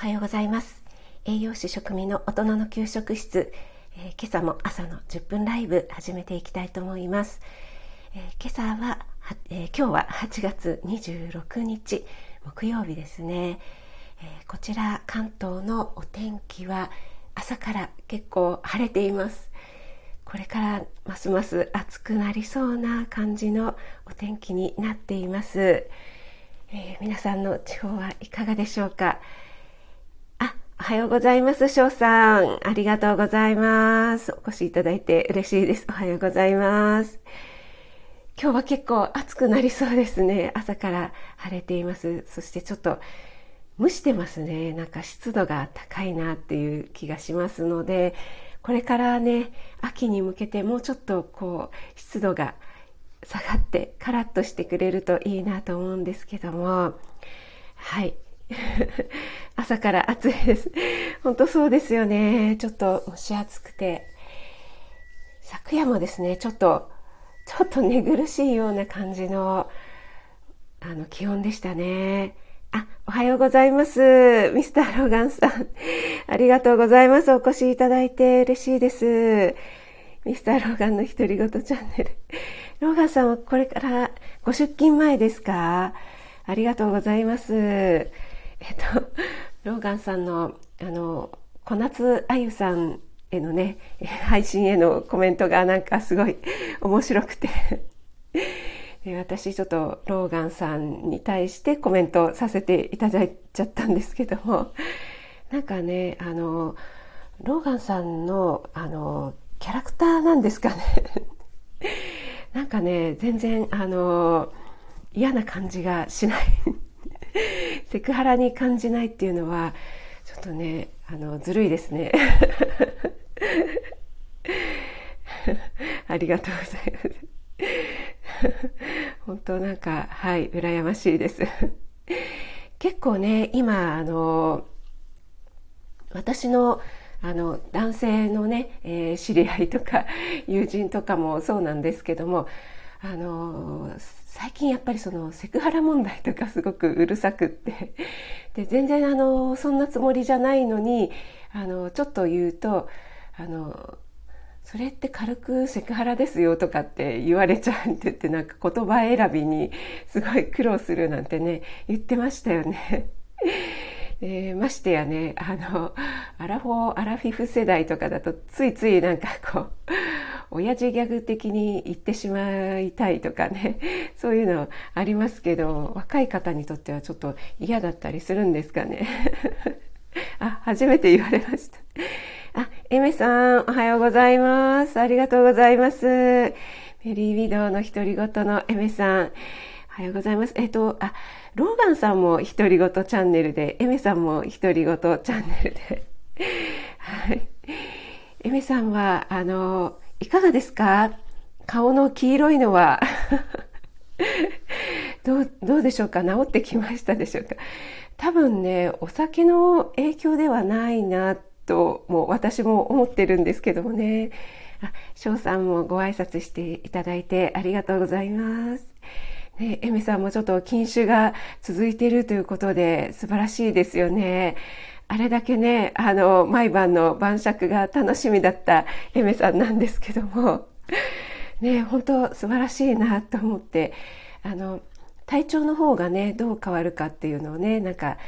おはようございます。栄養士食味の大人の給食室、えー、今朝も朝の10分ライブ始めていきたいと思います、えー、今朝はえー、今日は8月26日木曜日ですね、えこちら関東のお天気は朝から結構晴れています。これからますます暑くなりそうな感じのお天気になっています、え皆さんの地方はいかがでしょうか？おはようございます。翔さん。ありがとうございます。お越しいただいて嬉しいです。おはようございます。今日は結構暑くなりそうですね。朝から晴れています。そしてちょっと蒸してますね。なんか湿度が高いなっていう気がしますので、これからね、秋に向けてもうちょっとこう湿度が下がってカラッとしてくれるといいなと思うんですけども、はい。朝から暑いです。本当そうですよね。ちょっと蒸し暑くて。昨夜もですね、ちょっと、ちょっと寝苦しいような感じの、あの、気温でしたね。あ、おはようございます。ミスターローガンさん。ありがとうございます。お越しいただいて嬉しいです。ミスターローガンの独り言チャンネル。ローガンさんはこれからご出勤前ですか？ありがとうございます。えっと、ローガンさんの、あの、小夏あゆさんへのね、配信へのコメントがなんかすごい 面白くて。私ちょっとローガンさんに対してコメントさせていただいちゃったんですけども、なんかね、あの、ローガンさんの、あの、キャラクターなんですかね。なんかね、全然、あの、嫌な感じがしない。セクハラに感じないっていうのはちょっとねあのずるいですね。ありがとうございます。本当なんかはい羨ましいです。結構ね今あの私のあの男性のね、えー、知り合いとか友人とかもそうなんですけどもあの最近やっぱりそのセクハラ問題とかすごくうるさくって で全然あのそんなつもりじゃないのにあのちょっと言うとあのそれって軽くセクハラですよとかって言われちゃうって言ってなんか言葉選びにすごい苦労するなんてね言ってましたよね。ましてやねあのアラフォーアラフィフ世代とかだとついついなんかこう親父ギャグ的に言ってしまいたいとかね そういうのありますけど若い方にとってはちょっと嫌だったりするんですかね あ初めて言われましたあエメさんおはようございますありがとうございますメリービドウの独り言のエメさんおはようございます。えっと、あ、ローガンさんも独り言チャンネルで、エメさんも独り言チャンネルで。はい。エメさんは、あの、いかがですか？顔の黄色いのは どう、どうでしょうか？治ってきましたでしょうか？多分ね、お酒の影響ではないなと、もう私も思ってるんですけどもね。あ、翔さんもご挨拶していただいてありがとうございます。ね、エミさんもちょっと禁酒が続いているということで素晴らしいですよね。あれだけね、あの、毎晩の晩酌が楽しみだったエメさんなんですけども、ね、本当素晴らしいなと思って、あの、体調の方がね、どう変わるかっていうのをね、なんか、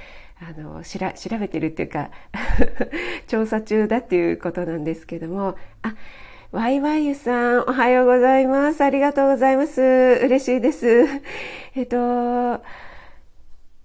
あの、しら、調べてるっていうか 調査中だっていうことなんですけども、あ、ワイワイユさん、おはようございます。ありがとうございます。嬉しいです。えっと、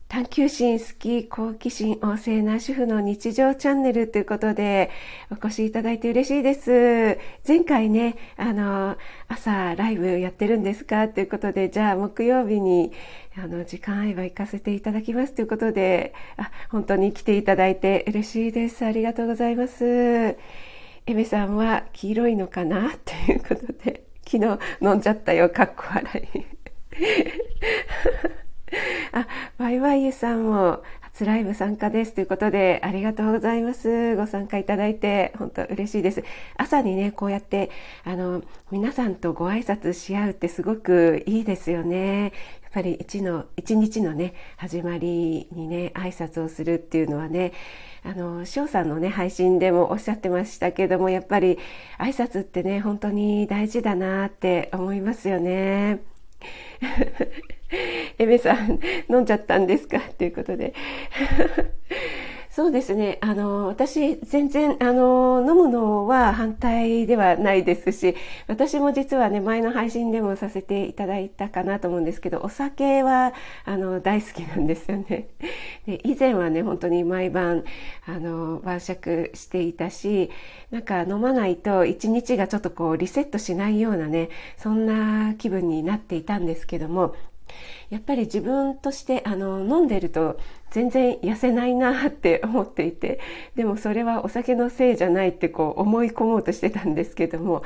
探求心好き、好奇心旺盛な主婦の日常チャンネルということでお越しいただいて嬉しいです。前回ね、あの、朝ライブやってるんですか？ということで、じゃあ木曜日にあの、時間合えば行かせていただきますということで、あ、本当に来ていただいて嬉しいです。ありがとうございます。エメさんは黄色いのかな？ということで、昨日飲んじゃったよ、かっこ笑い。あ、ワイワイユさんも初ライブ参加ですということで、ありがとうございます。ご参加いただいて、本当嬉しいです。朝にね、こうやって、あの、皆さんとご挨拶し合うってすごくいいですよね。やっぱり一の、一日のね、始まりにね、挨拶をするっていうのはね、あの、翔さんのね、配信でもおっしゃってましたけども、やっぱり挨拶ってね、本当に大事だなって思いますよね。エメさん、飲んじゃったんですか？ということで。そうですね。あの、私、全然、あの、飲むのは反対ではないですし、私も実はね、前の配信でもさせていただいたかなと思うんですけど、お酒は、あの、大好きなんですよね。で以前はね、本当に毎晩、あの、晩酌していたし、なんか飲まないと一日がちょっとこう、リセットしないようなね、そんな気分になっていたんですけども、やっぱり自分としてあの飲んでると全然痩せないなって思っていてでもそれはお酒のせいじゃないってこう思い込もうとしてたんですけども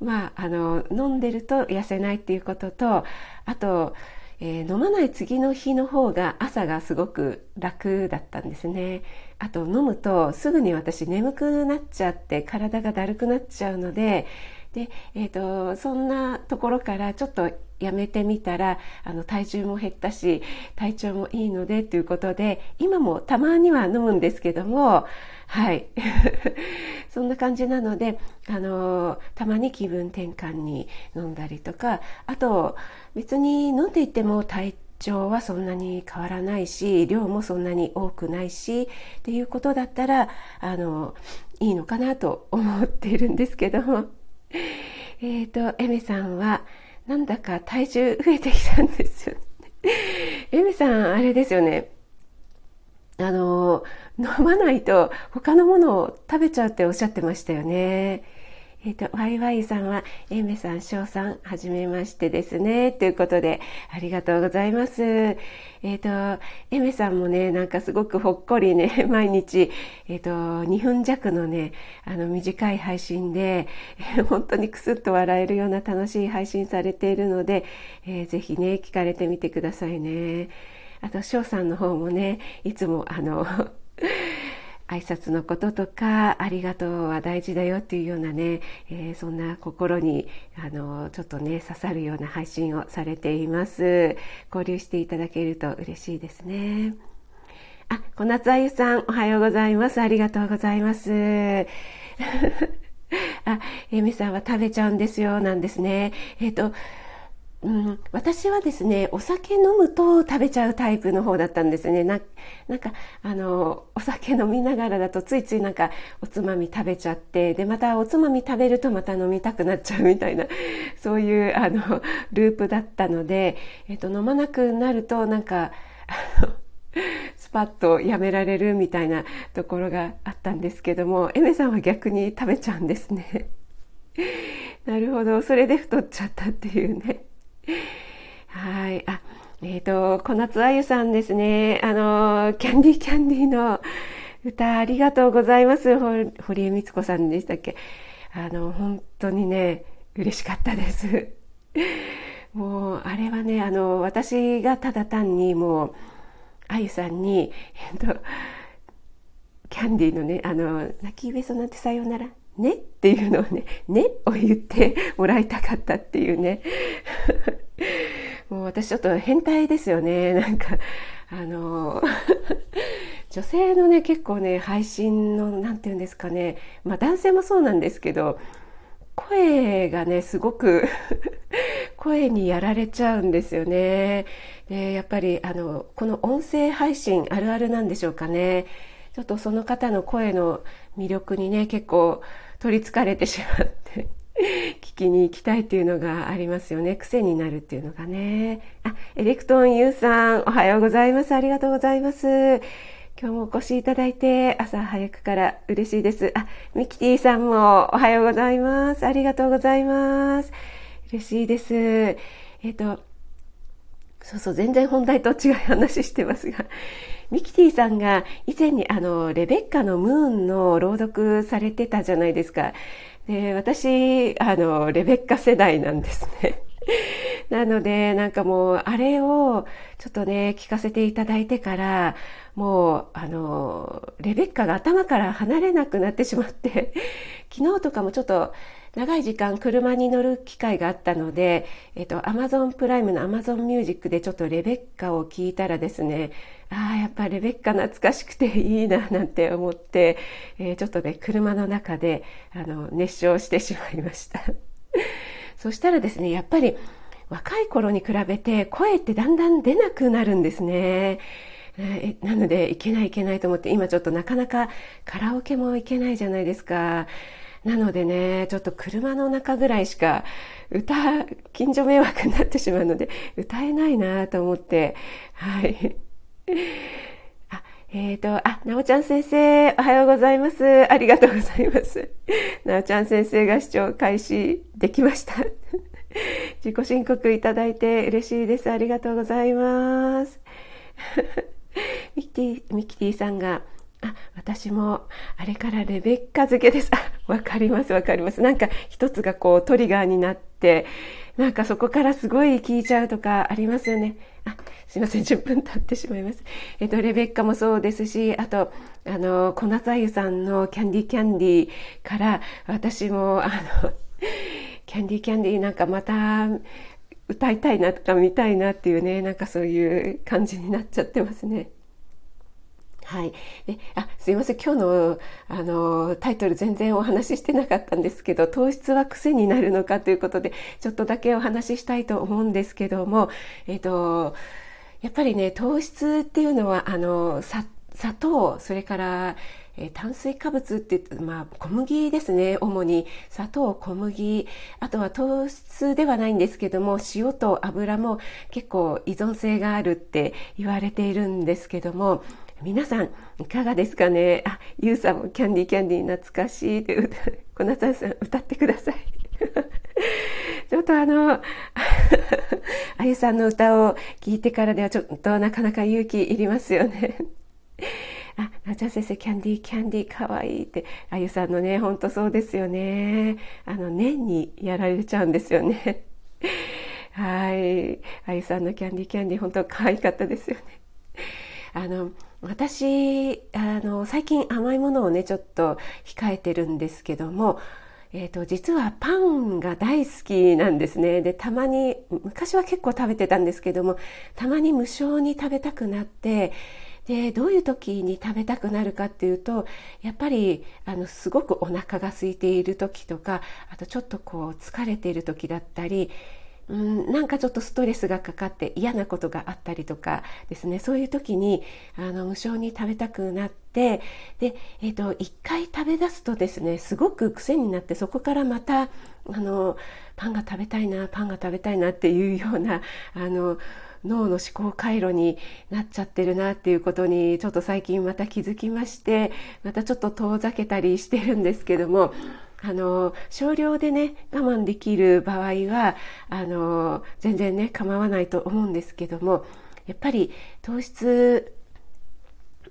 まああの飲んでると痩せないっていうこととあと、えー、飲まない次の日の方が朝がすごく楽だったんですね。あと飲むとすぐに私眠くなっちゃって体がだるくなっちゃうのでで、えーと、そんなところからちょっとやめてみたらあの体重も減ったし体調もいいのでということで今もたまには飲むんですけどもはい。そんな感じなのであのたまに気分転換に飲んだりとかあと別に飲んでいても体調はそんなに変わらないし量もそんなに多くないしっていうことだったらあのいいのかなと思っているんですけども。えっ、とエメさんはなんだか体重増えてきたんですよね。エメさん、あれですよね。あの、飲まないと他のものを食べちゃうっておっしゃってましたよね。えっ、ー、と、ワイワイさんは、エメさん、翔さん、はじめましてですね。ということで、ありがとうございます。えっ、ー、と、エメさんもね、なんかすごくほっこりね、毎日、えっ、ー、と、2分弱のね、あの、短い配信で、本当にクスッと笑えるような楽しい配信されているので、えー、ぜひね、聞かれてみてくださいね。あと、翔さんの方もね、いつも、あの、挨拶のこととかありがとうは大事だよっていうようなね、えー、そんな心にあのちょっとね刺さるような配信をされています。交流していただけると嬉しいですね。あ小夏あゆさんおはようございます。ありがとうございます。あ、えみさんは食べちゃうんですよなんですね。えっ、ー、とうん、私はですねお酒飲むと食べちゃうタイプの方だったんですねななんかあのお酒飲みながらだとついついなんかおつまみ食べちゃってでまたおつまみ食べるとまた飲みたくなっちゃうみたいな そういうあのループだったので、えっと、飲まなくなるとなんか スパッとやめられるみたいなところがあったんですけどもエメさんは逆に食べちゃうんですね。なるほどそれで太っちゃったっていうね。はい。あ、えっ、ー、と、小夏あゆさんですね。あの、キャンディーキャンディーの歌ありがとうございます。堀江光子さんでしたっけ。あの、本当にね、嬉しかったです。もう、あれはね、あの、私がただ単にもう、あゆさんに、えっと、キャンディーのね、あの、泣きべそなんてさようなら、ねっていうのをね、ねを言ってもらいたかったっていうね。もう私ちょっと変態ですよね。なんか、あの、女性のね、結構ね、配信の、なんて言うんですかね、まあ男性もそうなんですけど、声がね、すごく声にやられちゃうんですよね。で、やっぱり、あの、この音声配信あるあるなんでしょうかね。ちょっとその方の声の魅力にね、結構取りつかれてしまって 聞きに行きたいっていうのがありますよね。癖になるっていうのがね。あ、エレクトンユーさん、おはようございます。ありがとうございます。今日もお越しいただいて朝早くから嬉しいです。あ、ミキティさんもおはようございます。ありがとうございます。嬉しいです。えっ、と、そうそう、全然本題と違う話してますが、ミキティさんが以前にあの、レベッカのムーンの朗読されてたじゃないですか。で、私、あの、レベッカ世代なんですね。なので、なんかもう、あれをちょっとね、聞かせていただいてから、もう、あの、レベッカが頭から離れなくなってしまって、昨日とかもちょっと、長い時間車に乗る機会があったので、えっと、Amazon プライムの Amazon ミュージックでちょっとレベッカを聞いたらですね、ああ、やっぱレベッカ懐かしくていいななんて思って、えー、ちょっとね、車の中であの熱唱してしまいました。そしたらですね、やっぱり若い頃に比べて声ってだんだん出なくなるんですね。なので、いけないいけないと思って、今ちょっとなかなかカラオケも行けないじゃないですか。なのでね、ちょっと車の中ぐらいしか歌、近所迷惑になってしまうので、歌えないなと思って、はい。あ、えっ、ー、と、あ、なおちゃん先生、おはようございます。ありがとうございます。なおちゃん先生が視聴開始できました。自己申告いただいて嬉しいです。ありがとうございます。ミキティ、ミキティさんが、あ、私もあれからレベッカ漬けです。わかりますわかります。なんか一つがこうトリガーになって、なんかそこからすごい聞いちゃうとかありますよね。あ、すいません、10分経ってしまいます。えっと、レベッカもそうですし、あと、あの、小夏あゆさんのキャンディーキャンディーから私も、あの、キャンディーキャンディーなんかまた歌いたいなとか見たいなっていうね、なんかそういう感じになっちゃってますね。はい。で、あ、すいません。今日の、あの、タイトル全然お話ししてなかったんですけど、糖質は癖になるのかということで、ちょっとだけお話ししたいと思うんですけども、えっ、と、やっぱりね、糖質っていうのは、あの、砂糖、それから、え炭水化物って、まあ、小麦ですね。主に砂糖、小麦、あとは糖質ではないんですけども、塩と油も結構依存性があるって言われているんですけども、皆さんいかがですかね？あ、ゆうさんもキャンディーキャンディー懐かしいって歌、小夏さん歌ってください。ちょっとあの、あゆさんの歌を聴いてからではちょっとなかなか勇気いりますよね。あ、なちゃん先生、キャンディー、キャンディー、かわいいって、あゆさんのね、ほんとそうですよね。あの、年にやられちゃうんですよね。はい。あゆさんのキャンディー、キャンディー、本当可愛かったですよね。あの、私あの最近甘いものをねちょっと控えてるんですけども、えーと、実はパンが大好きなんですね。でたまに昔は結構食べてたんですけどもたまに無性に食べたくなってでどういう時に食べたくなるかっていうとやっぱりあのすごくお腹が空いている時とかあとちょっとこう疲れている時だったりうん、なんかちょっとストレスがかかって嫌なことがあったりとかですね。そういう時にあの無性に食べたくなってで、えーと、一回食べ出すとですねすごく癖になってそこからまたあのパンが食べたいなパンが食べたいなっていうようなあの脳の思考回路になっちゃってるなっていうことにちょっと最近また気づきましてまたちょっと遠ざけたりしてるんですけどもあの少量でね我慢できる場合はあの全然ね構わないと思うんですけどもやっぱり糖質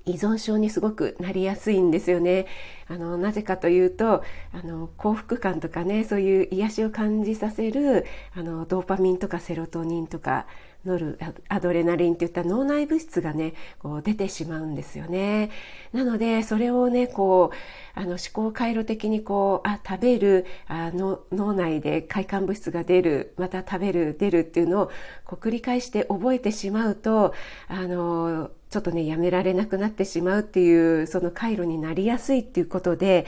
依存症にすごくなりやすいんですよね。あのなぜかというとあの幸福感とかねそういう癒しを感じさせるあのドーパミンとかセロトニンとかノルアドレナリンっていった脳内物質がねこう出てしまうんですよね。なのでそれをねこうあの思考回路的にこうあ食べるあの脳内で快感物質が出るまた食べる出るっていうのをこう繰り返して覚えてしまうとあのちょっとねやめられなくなってしまうっていうその回路になりやすいっていうことで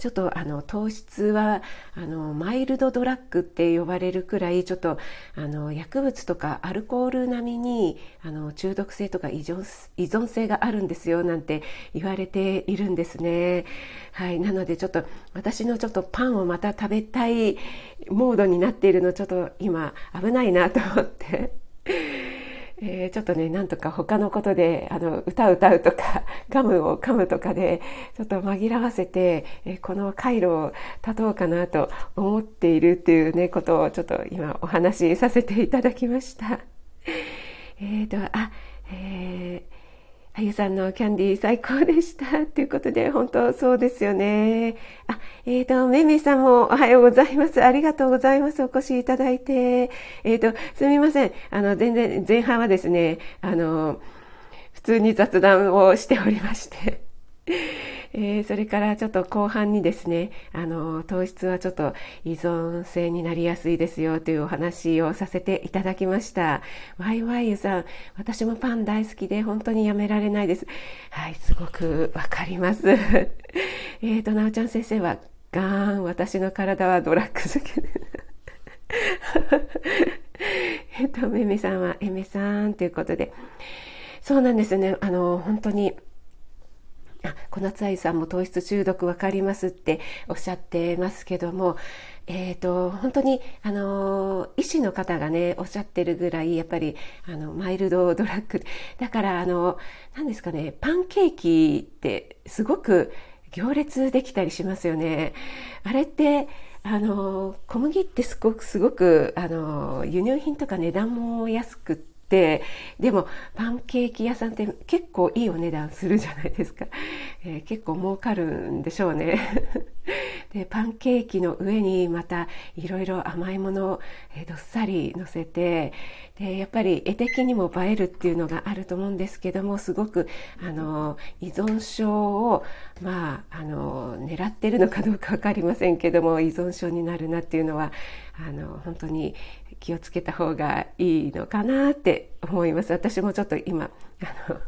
ちょっとあの糖質はあのマイルドドラッグって呼ばれるくらいちょっとあの薬物とかアルコール並みにあの中毒性とか依存依存性があるんですよなんて言われているんですね。はい、なのでちょっと私のちょっとパンをまた食べたいモードになっているのちょっと今危ないなと思って。えー、ちょっとね、なんとか他のことで、あの、歌歌うとか、ガムを噛むとかで、ちょっと紛らわせて、えー、この回路を立とうかなと思っているっていうね、ことをちょっと今お話しさせていただきました。えーと、あ、えあゆさんのキャンディー最高でした。ということで、本当そうですよね。あ、えっ、ー、と、めめさんもおはようございます。ありがとうございます。お越しいただいて。えっ、ー、と、すみません。あの、全然、前半はですね、あの、普通に雑談をしておりまして。えー、それからちょっと後半にですね、あの、糖質はちょっと依存性になりやすいですよというお話をさせていただきました。ワイワイユさん、私もパン大好きで本当にやめられないです。はい、すごくわかります。えっと、なおちゃん先生は、ガーン、私の体はドラッグ漬け。えっと、めめさんは、えめさんということで、そうなんですね。あの、本当に、あ小夏愛さんも糖質中毒分かりますっておっしゃってますけども、えーと、本当にあの医師の方がねおっしゃってるぐらいやっぱりあのマイルドドラッグだからあの何ですかねパンケーキってすごく行列できたりしますよね。あれってあの小麦ってすごくすごくあの輸入品とか値段も安くてでもパンケーキ屋さんって結構いいお値段するじゃないですか、えー、結構儲かるんでしょうね。でパンケーキの上にまたいろいろ甘いものを、どっさり乗せてでやっぱり絵的にも映えるっていうのがあると思うんですけどもすごくあの依存症をまああの狙ってるのかどうか分かりませんけども依存症になるなっていうのはあの本当に気をつけた方がいいのかなって思います。私もちょっと今あの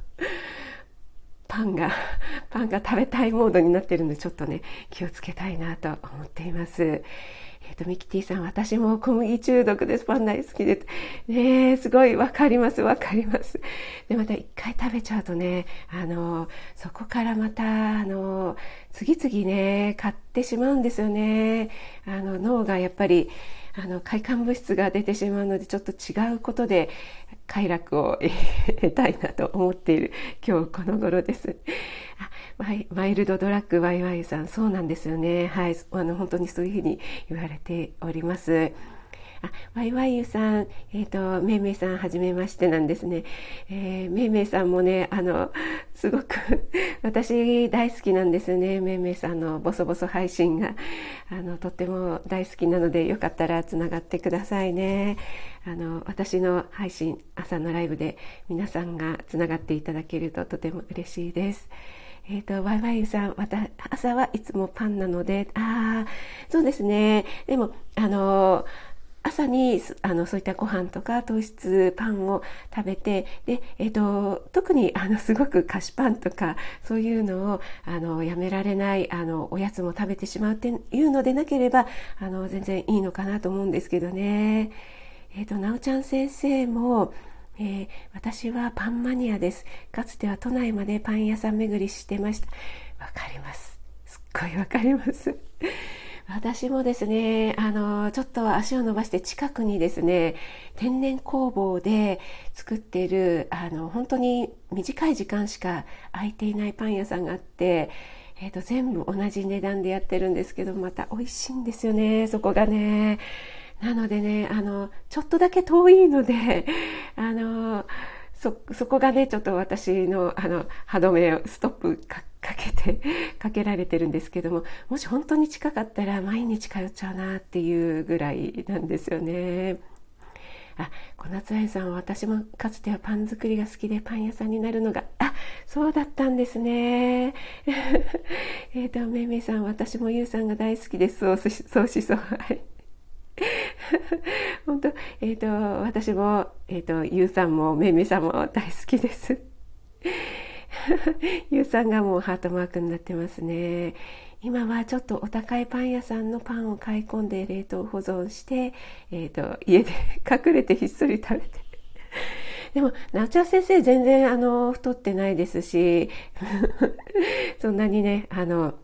パンが パンが食べたいモードになってるんでちょっとね気をつけたいなと思っています。えっ、ー、とミキティさん私も小麦中毒です。パン大好きでねすごいわかります。わかります。でまた一回食べちゃうとねあのそこからまたあの次々ね買ってしまうんですよね。あの脳がやっぱりあの快感物質が出てしまうのでちょっと違うことで快楽を得たいなと思っている今日この頃です。あマイルドドラッグワイワイさんそうなんですよねはいあの本当にそういうふうに言われております。あ、ワイワイユさん、えっ、ー、と、めいめいさん、はじめましてなんですね。えー、めいめいさんもね、あの、すごく 私大好きなんですね。めいめいさんのボソボソ配信が、あの、とっても大好きなので、よかったらつながってくださいね。あの、私の配信、朝のライブで皆さんがつながっていただけるととても嬉しいです。えっ、ー、と、ワイワイさん、また、朝はいつもパンなので、ああ、そうですね。でも、あの朝にあのそういったご飯とか糖質パンを食べてで、えーと、特にあのすごく菓子パンとかそういうのをあのやめられないあのおやつも食べてしまうっていうのでなければあの全然いいのかなと思うんですけどね。えっ、ー、となおちゃん先生もえー、私はパンマニアです。かつては都内までパン屋さん巡りしてました。わかります。すっごいわかります。私もですね、あの、ちょっと足を伸ばして近くにですね、天然工房で作っている、あの、本当に短い時間しか空いていないパン屋さんがあって、えーと、全部同じ値段でやってるんですけど、また美味しいんですよね、そこがね。なのでね、あの、ちょっとだけ遠いので、あの、そ、こがね、ちょっと私の、あの、歯止めをストップかかけて、かけられてるんですけども、もし本当に近かったら毎日通っちゃうなっていうぐらいなんですよね。あ、小夏愛さんは私もかつてはパン作りが好きでパン屋さんになるのが、あ、そうだったんですね。えっと、めいめいさん、私もゆうさんが大好きです。そうしそうしそう。はい。本当、えっ、ー、と、私も、えっ、ー、と、ゆうさんもめいめいさんも大好きです。ゆうさんがもうハートマークになってますね。今はちょっとお高いパン屋さんのパンを買い込んで冷凍保存して、えっ、ー、と、家で 隠れてひっそり食べて。でも、なおちゃん先生全然あの、太ってないですし、そんなにね、あの、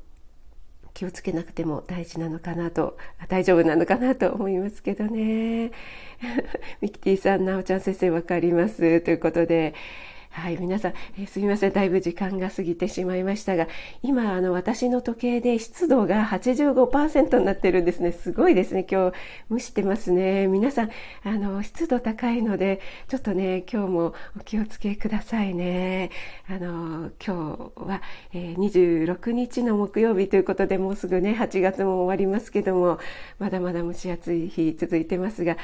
気をつけなくても大事なのかなと、大丈夫なのかなと思いますけどね。ミキティさん、なおちゃん先生わかります。ということで、はい、皆さん、えー、すみません。だいぶ時間が過ぎてしまいましたが、今、あの、私の時計で湿度が85%になってるんですね。すごいですね。今日、蒸してますね。皆さん、あの、湿度高いので、ちょっとね、今日もお気をつけくださいね。あの、今日は、えー、26日の木曜日ということで、もうすぐね、8月も終わりますけども、まだまだ蒸し暑い日続いてますが、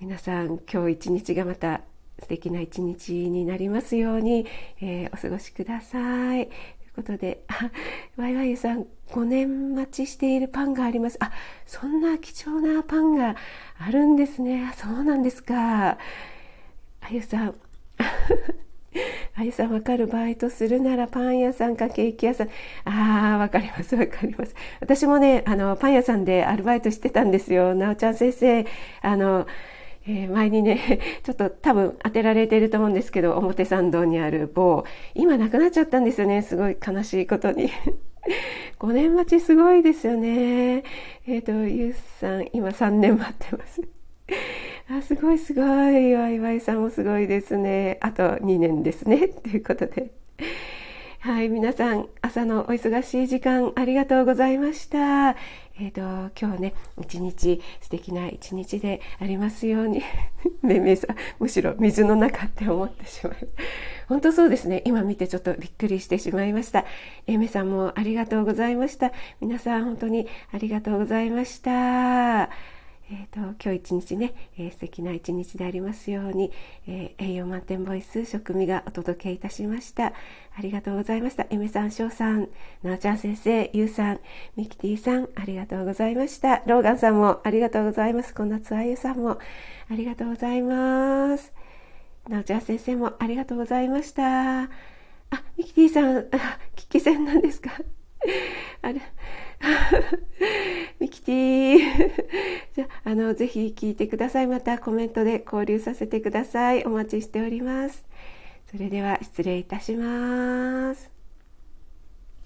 皆さん、今日一日がまた素敵な一日になりますように、えー、お過ごしください。ということで、ワイワイさん、5年待ちしているパンがあります。あ、そんな貴重なパンがあるんですね。そうなんですか。あゆさん。あゆさんわかるバイトするならパン屋さんかケーキ屋さん。ああ、わかりますわかります。私もね、あの、パン屋さんでアルバイトしてたんですよ。なおちゃん先生。あの、えー、前にね、ちょっと多分当てられていると思うんですけど、表参道にある某、今なくなっちゃったんですよね。すごい悲しいことに。5年待ちすごいですよね。えっ、ー、と、ゆうさん、今3年待ってます。あ、すごいすごい。わいわいさんもすごいですね。あと2年ですね。ということで。はい、皆さん、朝のお忙しい時間ありがとうございました。えっ、ー、と、今日ね、一日素敵な一日でありますように。め めさん、むしろ水の中って思ってしまう。本当そうですね。今見てちょっとびっくりしてしまいました。えめさんもありがとうございました。皆さん本当にありがとうございました。えーと、今日一日ね、えー、素敵な一日でありますように、えー、栄養満点ボイス食味がお届けいたしました。ありがとうございました。エメさん翔さんなおちゃん先生ゆうさんミキティさんありがとうございました。ローガンさんもありがとうございます。こんなつあゆさんもありがとうございます。なおちゃん先生もありがとうございました。あミキティさん危機戦なんですか？あれ ミキティ じゃあのぜひ聞いてください。またコメントで交流させてください。お待ちしております。それでは失礼いたします。